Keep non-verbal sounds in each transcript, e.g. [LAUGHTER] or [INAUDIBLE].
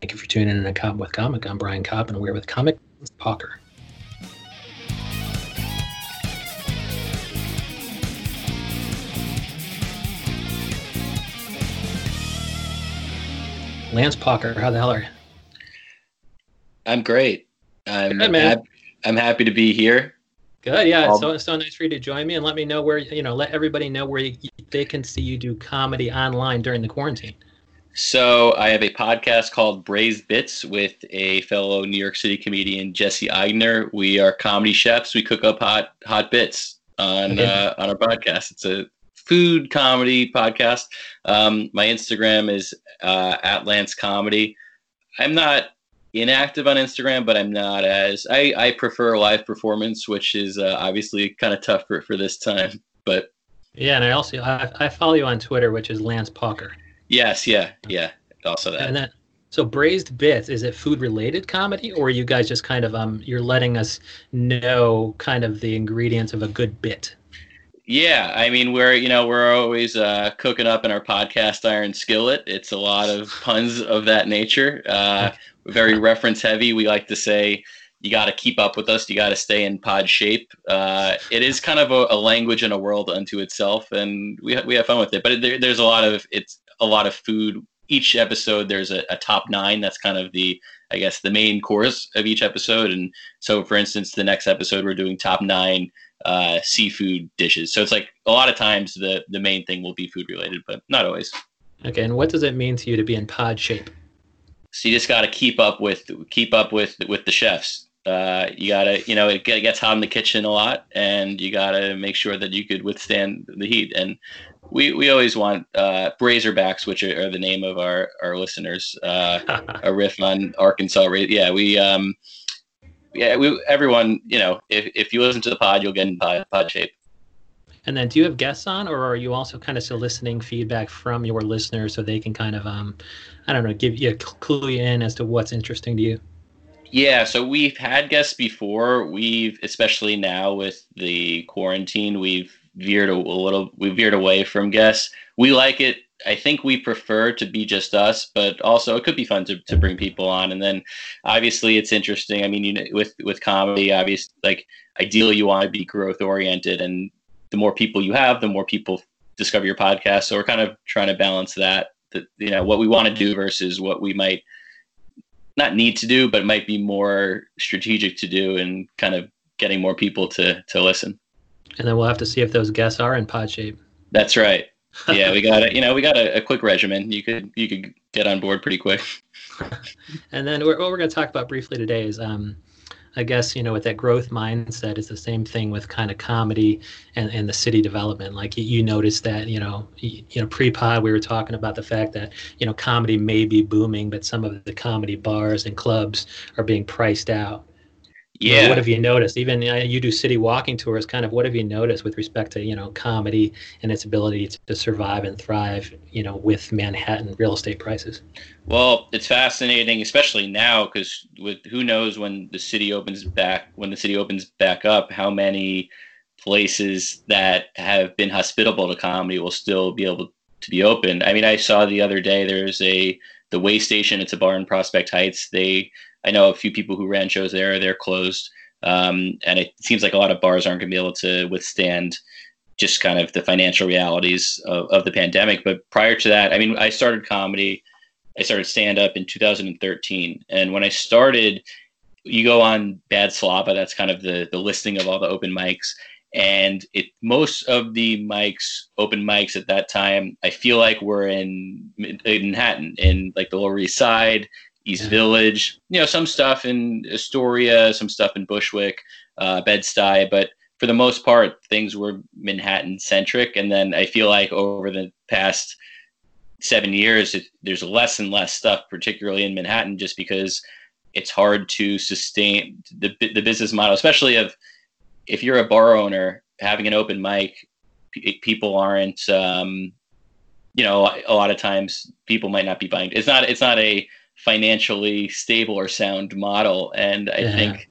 Thank you for tuning in to Cobb with Comic. I'm Brian Cobb, and we're with Comic Pauker. Lance Pauker, how the hell are you? I'm great. I'm Good, man. hap- I'm happy to be here. Good, yeah. It's Um, so so nice for you to join me and let me know where you know let everybody know where you, they can see you do comedy online during the quarantine. So I have a podcast called Braised Bits with a fellow New York City comedian Jesse Eigner. We are comedy chefs. We cook up hot hot bits on Okay. uh, on our podcast. It's a food comedy podcast. Um, my Instagram is uh, at Lance Comedy. I'm not inactive on Instagram, but I'm not as I, I prefer live performance, which is uh, obviously kind of tough for, for this time. But Yeah, and I also I, I follow you on Twitter, which is Lance Pauker. Yes, yeah, yeah. Also that. And then so braised bits is it food related comedy or are you guys just kind of um you're letting us know kind of the ingredients of a good bit? Yeah, I mean we're you know we're always uh, cooking up in our podcast iron skillet. It's a lot of puns of that nature. Uh, [LAUGHS] very reference heavy. We like to say you got to keep up with us. You got to stay in pod shape. Uh, it is kind of a, a language and a world unto itself, and we ha- we have fun with it. But there, there's a lot of it's a lot of food. Each episode there's a, a top nine. That's kind of the I guess the main course of each episode. And so, for instance, the next episode we're doing top nine uh, seafood dishes. So it's like a lot of times the the main thing will be food related, but not always. Okay, and what does it mean to you to be in pod shape? So you just got to keep up with keep up with with the chefs. Uh, you gotta you know it gets hot in the kitchen a lot, and you gotta make sure that you could withstand the heat. And we we always want uh, Brazerbacks, which are, are the name of our our listeners. [LAUGHS] Uh, a riff on Arkansas. Yeah, we um, yeah, we everyone you know if if you listen to the pod, you'll get in pod, pod shape. and then do you have guests on or are you also kind of soliciting feedback from your listeners so they can kind of um I don't know, give you a clue in as to what's interesting to you? Yeah, so we've had guests before. We've especially now with the quarantine, we've veered a, little. We veered away from guests. We like it. I think we prefer to be just us, but also it could be fun to, to bring people on. And then obviously it's interesting. I mean, you know, with with comedy, obviously, like ideally you want to be growth oriented, and the more people you have, the more people discover your podcast. So we're kind of trying to balance that. That you know what we want to do versus what we might not need to do, but might be more strategic to do and kind of getting more people to to listen. And then we'll have to see if those guests are in pod shape. That's right. [LAUGHS] Yeah, we got it. You know, we got a, a quick regimen. You could you could get on board pretty quick. [LAUGHS] And then we're, what we're going to talk about briefly today is, um, I guess, you know, with that growth mindset, it's the same thing with kind of comedy and, and the city development. Like you, you noticed that, you know, you, you know, pre-pod we were talking about the fact that, you know, comedy may be booming, but some of the comedy bars and clubs are being priced out. You know, Yeah. what have you noticed? Even uh, you do city walking tours. Kind of what have you noticed with respect to you know comedy and its ability to, to survive and thrive? You know, with Manhattan real estate prices. Well, it's fascinating, especially now, because with who knows when the city opens back, when the city opens back up, how many places that have been hospitable to comedy will still be able to be open. I mean, I saw the other day there's a the Way Station. It's a bar in Prospect Heights. They, I know a few people who ran shows there. They're closed, um, and it seems like a lot of bars aren't going to be able to withstand just kind of the financial realities of, of the pandemic. But prior to that, I mean, I started comedy. I started stand up in 2013. And when I started, you go on Badslava, that's kind of the, the listing of all the open mics. And it most of the mics, open mics at that time, I feel like were in, in Manhattan, in like the Lower East Side, East. Village, you know, some stuff in Astoria, some stuff in Bushwick, uh, Bed-Stuy, but for the most part, things were Manhattan centric. And then I feel like over the past seven years, it, there's less and less stuff, particularly in Manhattan, just because it's hard to sustain the the business model, especially of if you're a bar owner having an open mic, p- people aren't, um, you know, a lot of times people might not be buying. It's not it's not a financially stable or sound model, and I Yeah. think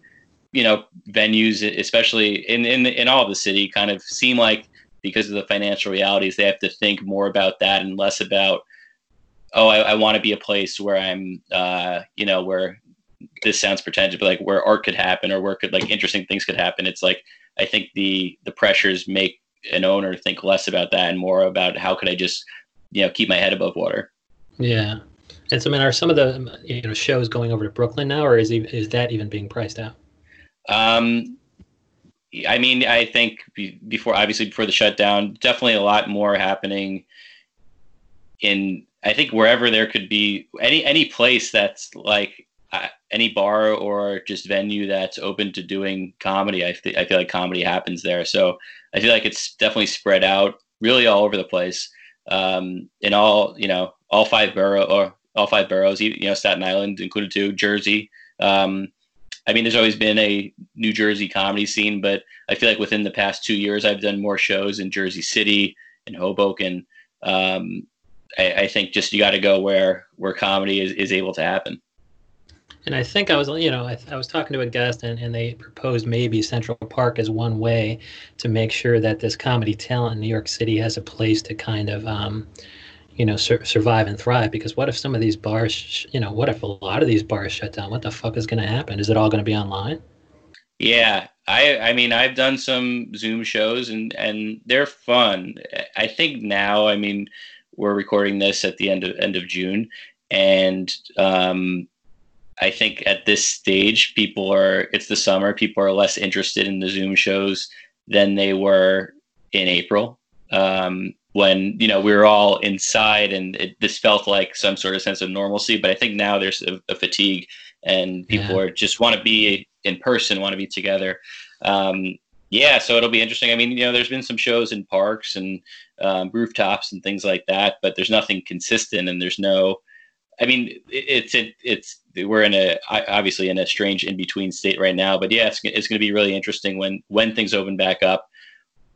you know venues, especially in in in all of the city, kind of seem like because of the financial realities, they have to think more about that and less about oh, I, I want to be a place where I'm, uh, you know, where this sounds pretentious, but like where art could happen or where could like interesting things could happen. It's like I think the the pressures make an owner think less about that and more about how could I just, you know, keep my head above water. Yeah. And so, I mean, are some of the you know shows going over to Brooklyn now, or is is that even being priced out? Um, I mean, I think before, obviously, before the shutdown, definitely a lot more happening in. I think wherever there could be any any place that's like uh, any bar or just venue that's open to doing comedy. I th- I feel like comedy happens there, so I feel like it's definitely spread out really all over the place. Um, in all you know, all five borough or all five boroughs, you know, Staten Island included too, Jersey. Um, I mean, there's always been a New Jersey comedy scene, but I feel like within the past two years, I've done more shows in Jersey City and Hoboken. Um, I, I, think just you got to go where where comedy is, is able to happen. And I think I was, you know, I, I was talking to a guest, and, and they proposed maybe Central Park as one way to make sure that this comedy talent in New York City has a place to kind of. Um, you know sur- survive and thrive because what if some of these bars sh- you know what if a lot of these bars shut down? What the fuck is going to happen? Is it all going to be online? Yeah i i mean i've done some zoom shows and and they're fun. I think now i mean we're recording this at the end of end of june and um i think at this stage people are it's the summer people are less interested in the zoom shows than they were in april. Um when you know we were all inside and it, this felt like some sort of sense of normalcy but i think now there's a, a fatigue and people yeah. are just want to be in person want to be together um, yeah so it'll be interesting i mean you know there's been some shows in parks and um, rooftops and things like that but there's nothing consistent and there's no i mean it's it, it's we're in a obviously in a strange in between state right now but yeah it's, it's going to be really interesting when when things open back up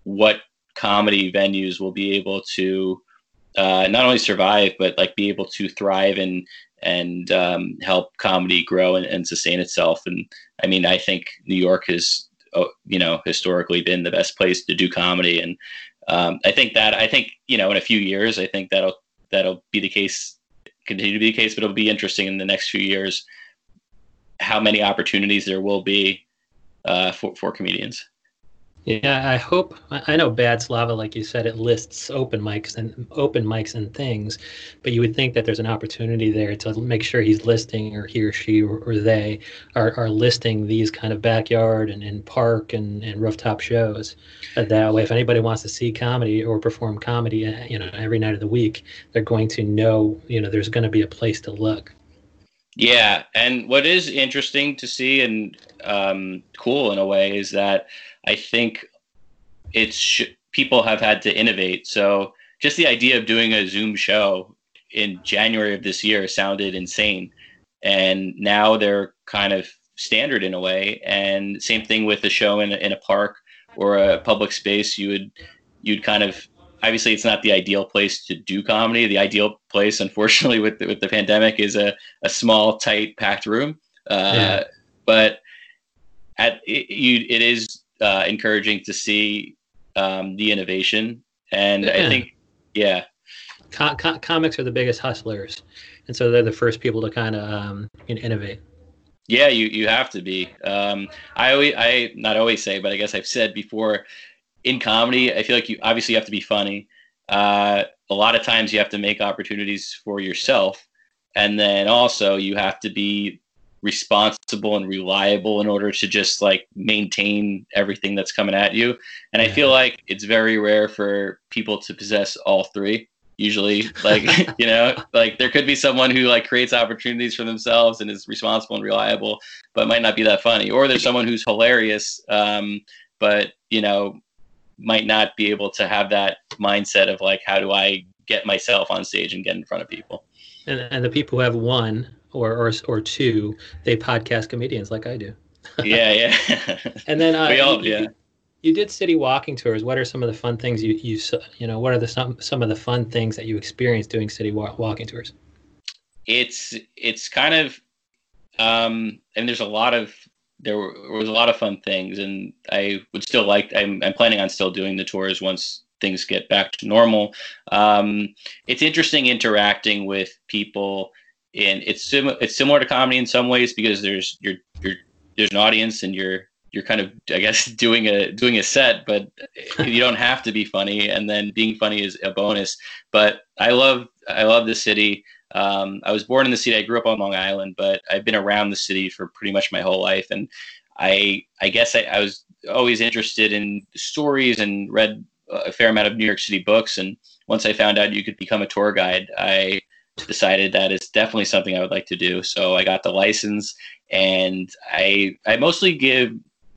what comedy venues will be able to uh, not only survive but like be able to thrive and and um, help comedy grow and, and, sustain itself. And I mean, I think New York has oh, you know historically been the best place to do comedy, and um, I think that I think you know in a few years I think that'll that'll be the case, continue to be the case. But it'll be interesting in the next few years how many opportunities there will be uh, for for comedians. Yeah, I hope. I know Badslava, like you said, it lists open mics and open mics and things, but you would think that there's an opportunity there to make sure he's listing, or he or she or, or they are, are listing these kind of backyard and, and park and, and rooftop shows. That way, if anybody wants to see comedy or perform comedy, uh, you know, every night of the week, they're going to know, you know, there's going to be a place to look. Yeah, and what is interesting to see and um, cool in a way is that I think it's sh- people have had to innovate. So just the idea of doing a Zoom show in January of this year sounded insane, and now they're kind of standard in a way. And same thing with a show in a, in a park or a public space. You would you'd kind of obviously it's not the ideal place to do comedy. The ideal place, unfortunately, with the, with the pandemic, is a, a small, tight, packed room. Uh, yeah. But at it, you, it is uh, encouraging to see um, the innovation. And yeah. I think, yeah. Com- com- comics are the biggest hustlers. And so they're the first people to kind of um, you know, innovate. Yeah, you, you have to be. Um, I always, I not always say, but I guess I've said before in comedy, I feel like you obviously have to be funny. Uh, a lot of times you have to make opportunities for yourself. And then also you have to be responsible and reliable in order to just like maintain everything that's coming at you. And I feel like it's very rare for people to possess all three. Usually, like, [LAUGHS] [LAUGHS] you know, like there could be someone who like creates opportunities for themselves and is responsible and reliable, but might not be that funny. Or there's someone who's hilarious, um, but, you know, might not be able to have that mindset of like, how do I get myself on stage and get in front of people? And, and the people who have one or or or two, they podcast comedians like I do. yeah, yeah. [LAUGHS] and then uh, we all, you, yeah. You did city walking tours. What are some of the fun things you you you know? What are the some some of the fun things that you experienced doing city walking tours? It's it's kind of, um, and there's a lot of there, were, was a lot of fun things, and I would still like. I'm I'm planning on still doing the tours once things get back to normal. Um, it's interesting interacting with people, and it's sim- it's similar to comedy in some ways because there's you're, you're there's an audience and you're you're kind of I guess [LAUGHS] doing a doing a set, but you don't have to be funny, and then being funny is a bonus. But I love I love the city. Um, I was born in the city. I grew up on Long Island, but I've been around the city for pretty much my whole life, and I I guess I, I was always interested in stories and read a fair amount of New York City books. And once I found out you could become a tour guide, I decided that it's definitely something I would like to do. So I got the license, and I I mostly give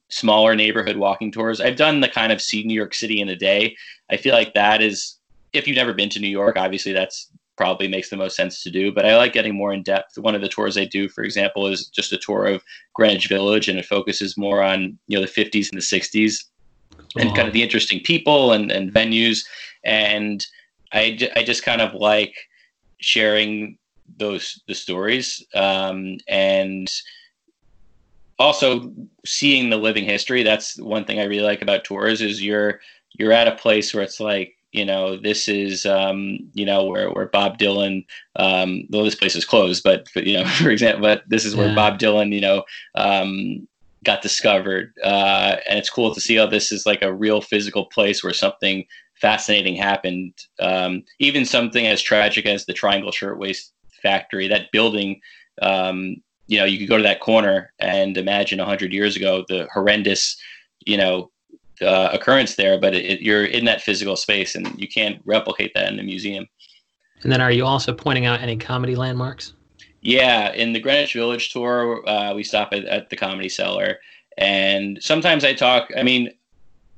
smaller neighborhood walking tours. I've done the kind of see New York City in a day. I feel like that is if you've never been to New York, obviously that's probably makes the most sense to do. But I like getting more in depth. One of the tours I do, for example, is just a tour of Greenwich Village, and it focuses more on you know the 50s and the 60s, and kind of the interesting people and, and venues. And I, I just kind of like sharing those the stories um, and also seeing the living history. That's one thing I really like about tours is you're you're at a place where it's like you know, this is, um, you know, where, where Bob Dylan, um, well, this place is closed, but, but, you know, [LAUGHS] for example, but this is where yeah. Bob Dylan, you know, um, got discovered. Uh, and it's cool to see how this is like a real physical place where something fascinating happened. Um, even something as tragic as the Triangle Shirtwaist Factory, that building, um, you know, you could go to that corner and imagine 100 years ago the horrendous, you know, uh, occurrence there, but it, it, you're in that physical space and you can't replicate that in a museum. And then, are you also pointing out any comedy landmarks? Yeah, in the Greenwich Village tour, uh, we stop at, at the Comedy Cellar, and sometimes I talk. I mean,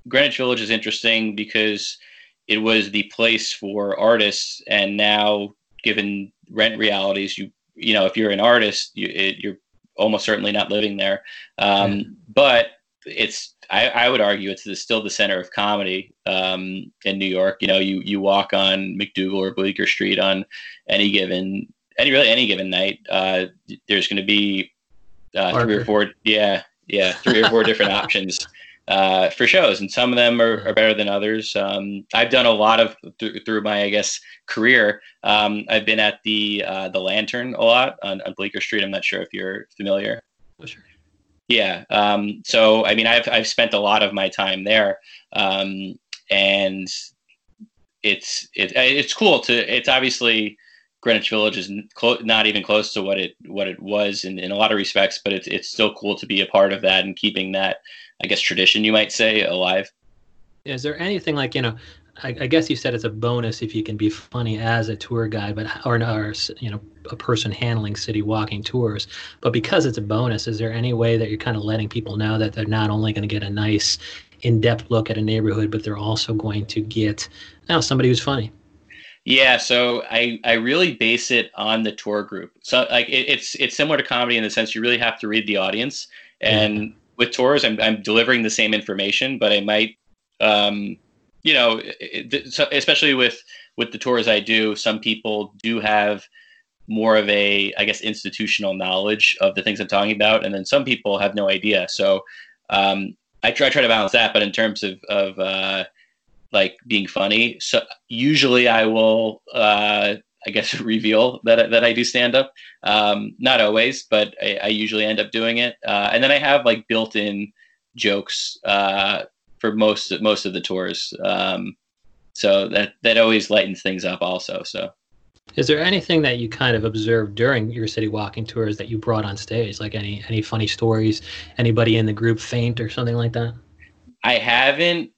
Greenwich Village is interesting because it was the place for artists, and now, given rent realities, you you know, if you're an artist, you, it, you're almost certainly not living there. Um, yeah. But it's I, I, would argue it's the, still the center of comedy um, in New York. You know, you you walk on MacDougal or Bleecker Street on any given any really any given night. Uh, there's going to be uh, three or four, yeah, yeah, three or four [LAUGHS] different options uh, for shows, and some of them are, are better than others. Um, I've done a lot of th- through my I guess career. Um, I've been at the uh, the Lantern a lot on, on Bleecker Street. I'm not sure if you're familiar. Oh, sure. Yeah. Um, so I mean, I've I've spent a lot of my time there, um, and it's it, it's cool to. It's obviously Greenwich Village is clo- not even close to what it what it was in, in a lot of respects, but it's it's still cool to be a part of that and keeping that, I guess, tradition you might say alive. Is there anything like you know? I, I guess you said it's a bonus if you can be funny as a tour guide, but or, or you know a person handling city walking tours. But because it's a bonus, is there any way that you're kind of letting people know that they're not only going to get a nice, in-depth look at a neighborhood, but they're also going to get now somebody who's funny? Yeah, so I, I really base it on the tour group. So like it, it's it's similar to comedy in the sense you really have to read the audience. And. With tours, I'm I'm delivering the same information, but I might, um, you know, especially with with the tours I do, some people do have more of a i guess institutional knowledge of the things i'm talking about and then some people have no idea. So um, I, try, try to balance that but in terms of, of uh, like being funny so usually i will uh, i guess [LAUGHS] reveal that, that i do stand up um, not always but I, I, usually end up doing it uh, and then i have like built-in jokes uh, for most most of the tours um, so that that always lightens things up also so is there anything that you kind of observed during your city walking tours that you brought on stage? Like any any funny stories? Anybody in the group faint or something like that? I haven't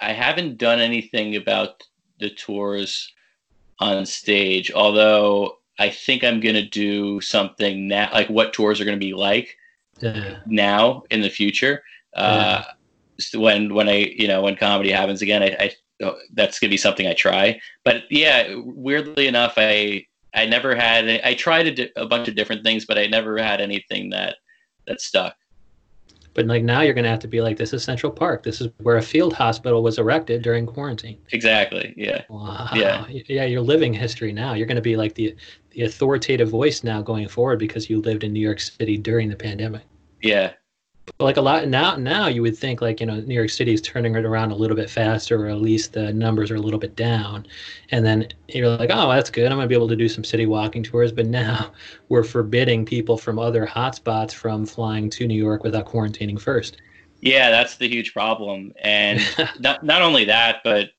I haven't done anything about the tours on stage, although I think I'm gonna do something now like what tours are gonna be like yeah. now in the future. Yeah. Uh, when when I you know when comedy happens again, I, I that's gonna be something I try. But yeah, weirdly enough, I I never had. I tried a, di- a bunch of different things, but I never had anything that that stuck. But like now, you're gonna have to be like, this is Central Park. This is where a field hospital was erected during quarantine. Exactly. Yeah. Wow. Yeah. Yeah. You're living history now. You're gonna be like the the authoritative voice now going forward because you lived in New York City during the pandemic. Yeah. But like a lot now, now you would think like you know New York City is turning it around a little bit faster, or at least the numbers are a little bit down, and then you're like, oh, that's good. I'm gonna be able to do some city walking tours. But now [LAUGHS] we're forbidding people from other hotspots from flying to New York without quarantining first. Yeah, that's the huge problem, and [LAUGHS] not not only that, but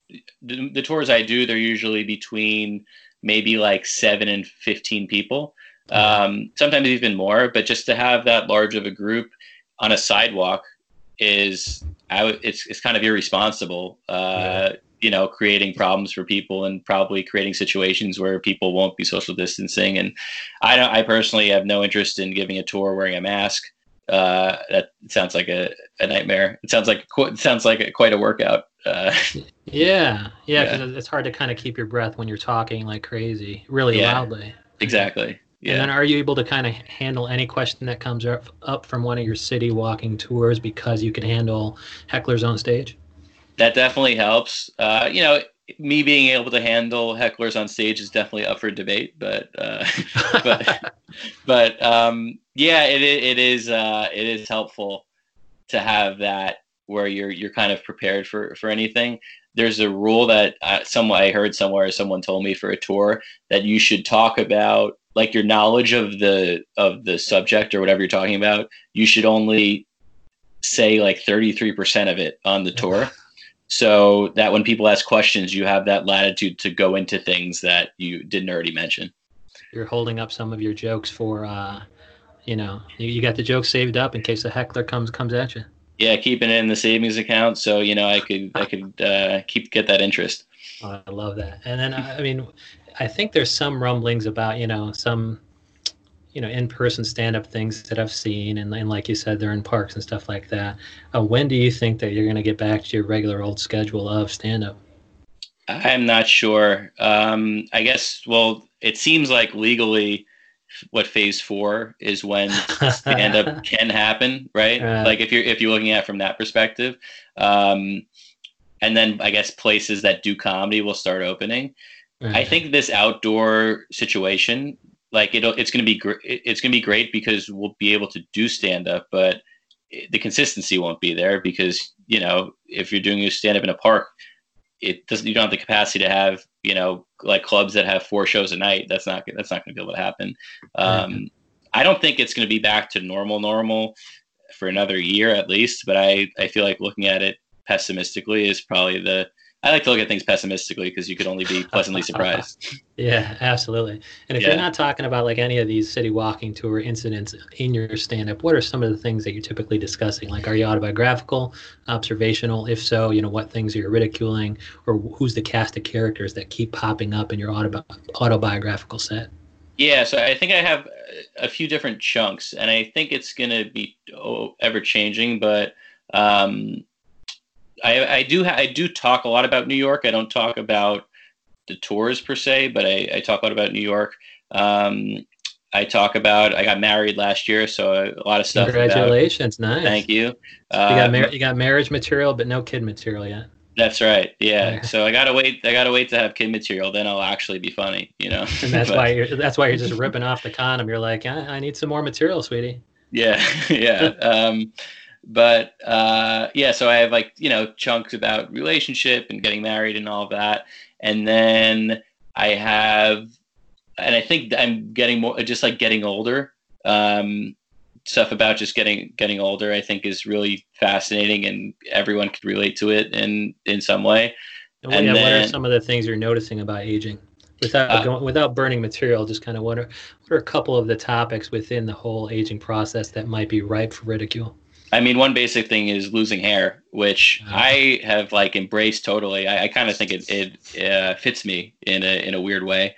the, the tours I do, they're usually between maybe like seven and fifteen people, um, sometimes even more. But just to have that large of a group on a sidewalk is I it's it's kind of irresponsible. Uh, yeah. You know, creating problems for people and probably creating situations where people won't be social distancing. And I don't. I personally have no interest in giving a tour wearing a mask. Uh, that sounds like a, a nightmare. It sounds like it sounds like a, quite a workout. Uh, [LAUGHS] yeah, yeah, yeah. it's hard to kind of keep your breath when you're talking like crazy, really yeah, loudly. Exactly. Yeah. And then are you able to kind of handle any question that comes up, up from one of your city walking tours because you can handle hecklers on stage? That definitely helps. Uh, you know, me being able to handle hecklers on stage is definitely up for debate, but uh, [LAUGHS] but [LAUGHS] but um, yeah, it it is uh, it is helpful to have that where you're you're kind of prepared for for anything. There's a rule that uh, some I heard somewhere, someone told me for a tour that you should talk about like your knowledge of the of the subject or whatever you're talking about you should only say like 33% of it on the tour. So that when people ask questions you have that latitude to go into things that you didn't already mention. You're holding up some of your jokes for uh you know you, you got the joke saved up in case a heckler comes comes at you. Yeah keeping it in the savings account. So you know i could i could uh keep get that interest. Oh, i love that. And then i mean I think there's some rumblings about you know some you know in-person stand-up things that I've seen, and, and like you said, they're in parks and stuff like that. Uh, when do you think that you're going to get back to your regular old schedule of stand-up? I'm not sure. Um, I guess. Well, it seems like legally, what phase four is when [LAUGHS] stand-up can happen, right? Uh, like if you're if you're looking at it from that perspective, um, and then I guess places that do comedy will start opening. I think this outdoor situation, like it'll, it's going to be great. It's going to be great because we'll be able to do stand up, but the consistency won't be there because you know if you're doing a stand up in a park, it doesn't. You don't have the capacity to have you know like clubs that have four shows a night. That's not that's not going to be able to happen. Um, I don't think it's going to be back to normal normal for another year at least. But I I feel like looking at it pessimistically is probably the I like to look at things pessimistically because you could only be pleasantly [LAUGHS] surprised. yeah, absolutely. And if yeah. you're not talking about like any of these city walking tour incidents in your stand up, what are some of the things that you're typically discussing? Like, are you autobiographical, observational? If so, you know, what things are you ridiculing or who's the cast of characters that keep popping up in your autobi- autobiographical set? Yeah, so I think I have a few different chunks, and I think it's going to be oh, ever changing, but um, I, I do I do talk a lot about New York. I don't talk about the tours per se, but I, I talk a lot about New York. Um, I talk about I got married last year, so a lot of stuff. Congratulations! About, nice. Thank you. Uh, you got mar- you got marriage material, but no kid material yet. That's right. Yeah. So I gotta wait. I gotta wait to have kid material. Then I'll actually be funny. You know. And that's [LAUGHS] but, why you're. That's why you're just ripping off the condom. You're like, I, I need some more material, sweetie. Yeah. [LAUGHS] Yeah. um, but uh, yeah, so I have like you know chunks about relationship and getting married and all of that, and then I have, and I think I'm getting more just like getting older. Um, stuff about just getting getting older, I think, is really fascinating, and everyone could relate to it in in some way. And, and yeah, then, what are some of the things you're noticing about aging? Without uh, going, without burning material, just kind of what are what are a couple of the topics within the whole aging process that might be ripe for ridicule? I mean, one basic thing is losing hair, which. I have like embraced totally. I, I kind of think it it uh, fits me in a in a weird way.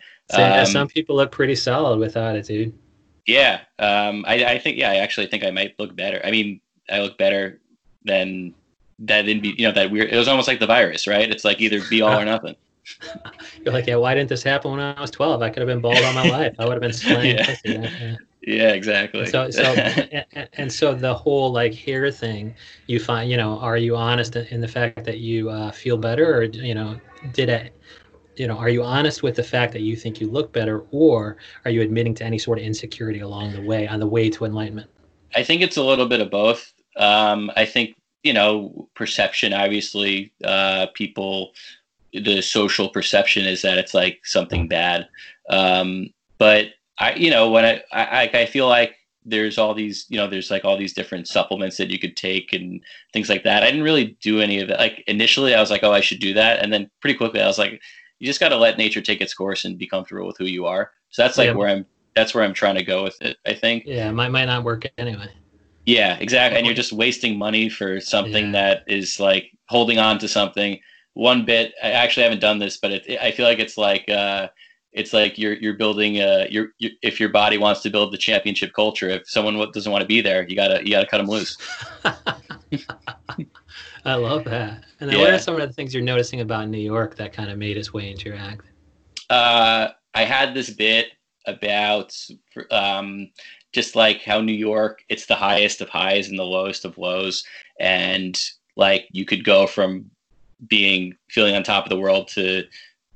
um, some people look pretty solid without it, dude. Yeah, um, I, I think yeah, I actually think I might look better. I mean, I look better than that didn't be you know that weird. It was almost like the virus, right? It's like either be all or [LAUGHS] nothing. You're like, yeah, why didn't this happen when I was 12? I could have been bald all my [LAUGHS] life. I would have been slaying yeah. yeah. Yeah, exactly. So, so, [LAUGHS] and, and, so the whole like hair thing, you find, you know, are you honest in the fact that you uh, feel better, or you know, did it, you know, are you honest with the fact that you think you look better, or are you admitting to any sort of insecurity along the way on the way to enlightenment? I think it's a little bit of both. Um, I think you know perception. Obviously, uh, people the social perception is that it's like something bad. Um, but I, you know, when I, I, I feel like there's all these, you know, there's like all these different supplements that you could take and things like that. I didn't really do any of it. Like initially, I was like, oh, I should do that, and then pretty quickly, I was like, you just got to let nature take its course and be comfortable with who you are. So that's like yeah. where I'm. That's where I'm trying to go with it. I think. Yeah, it might might not work anyway. Yeah, exactly. And you're just wasting money for something yeah. that is like holding on to something. One bit. I actually haven't done this, but it, I feel like it's like. Uh, it's like you're you're building a you're, if your body wants to build the championship culture if someone doesn't want to be there you gotta you gotta cut them loose. [LAUGHS] I love that. And yeah. what are some of the things you're noticing about new york that kind of made its way into your act. Uh, i had this bit about um, just like how new york it's the highest of highs and the lowest of lows. And like you could go from being feeling on top of the world to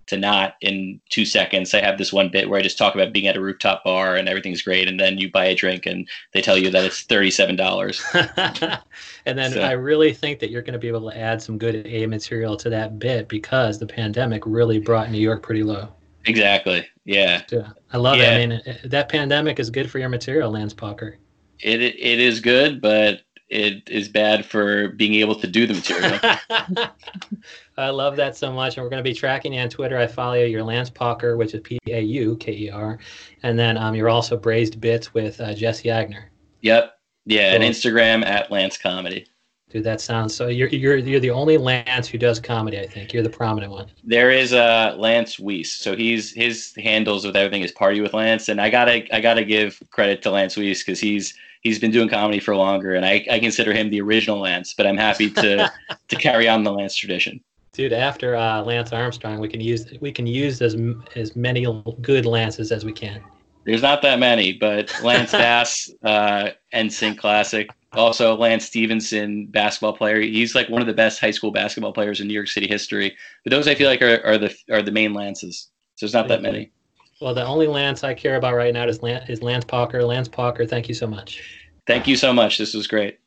to not in two seconds. I have this one bit where I just talk about being at a rooftop bar and everything's great, and then you buy a drink and they tell you that it's thirty-seven dollars. [LAUGHS] and then so. I really think that you're going to be able to add some good A material to that bit because the pandemic really brought New York pretty low. Exactly. Yeah. yeah. I love yeah. it. I mean, that pandemic is good for your material, Lance Pauker. It it is good, but it is bad for being able to do the material. [LAUGHS] I love that so much. And we're going to be tracking you on Twitter. I follow you. You're Lance Pauker, which is P A U K E R. And then um, you're also Braised Bits with uh, Jesse Agner. Yep. Yeah. Cool. And Instagram at Lance Comedy. Dude, that sounds so. You're you're you're the only Lance who does comedy. I think you're the prominent one. There is uh Lance Weiss. So he's his handles with everything is Party with Lance, and I gotta I gotta give credit to Lance Weiss because he's he's been doing comedy for longer, and I, I consider him the original Lance. But I'm happy to [LAUGHS] to carry on the Lance tradition. Dude, after uh, Lance Armstrong, we can use we can use as as many good Lances as we can. There's not that many, but Lance Bass, [LAUGHS] uh, NSYNC classic. Also, Lance Stephenson basketball player. He's like one of the best high school basketball players in New York City history. But those I feel like are, are the are the main Lances. So there's not that many. Well, the only Lance I care about right now is Lance, is Lance Pauker. Lance Pauker, thank you so much. Thank you so much. This was great.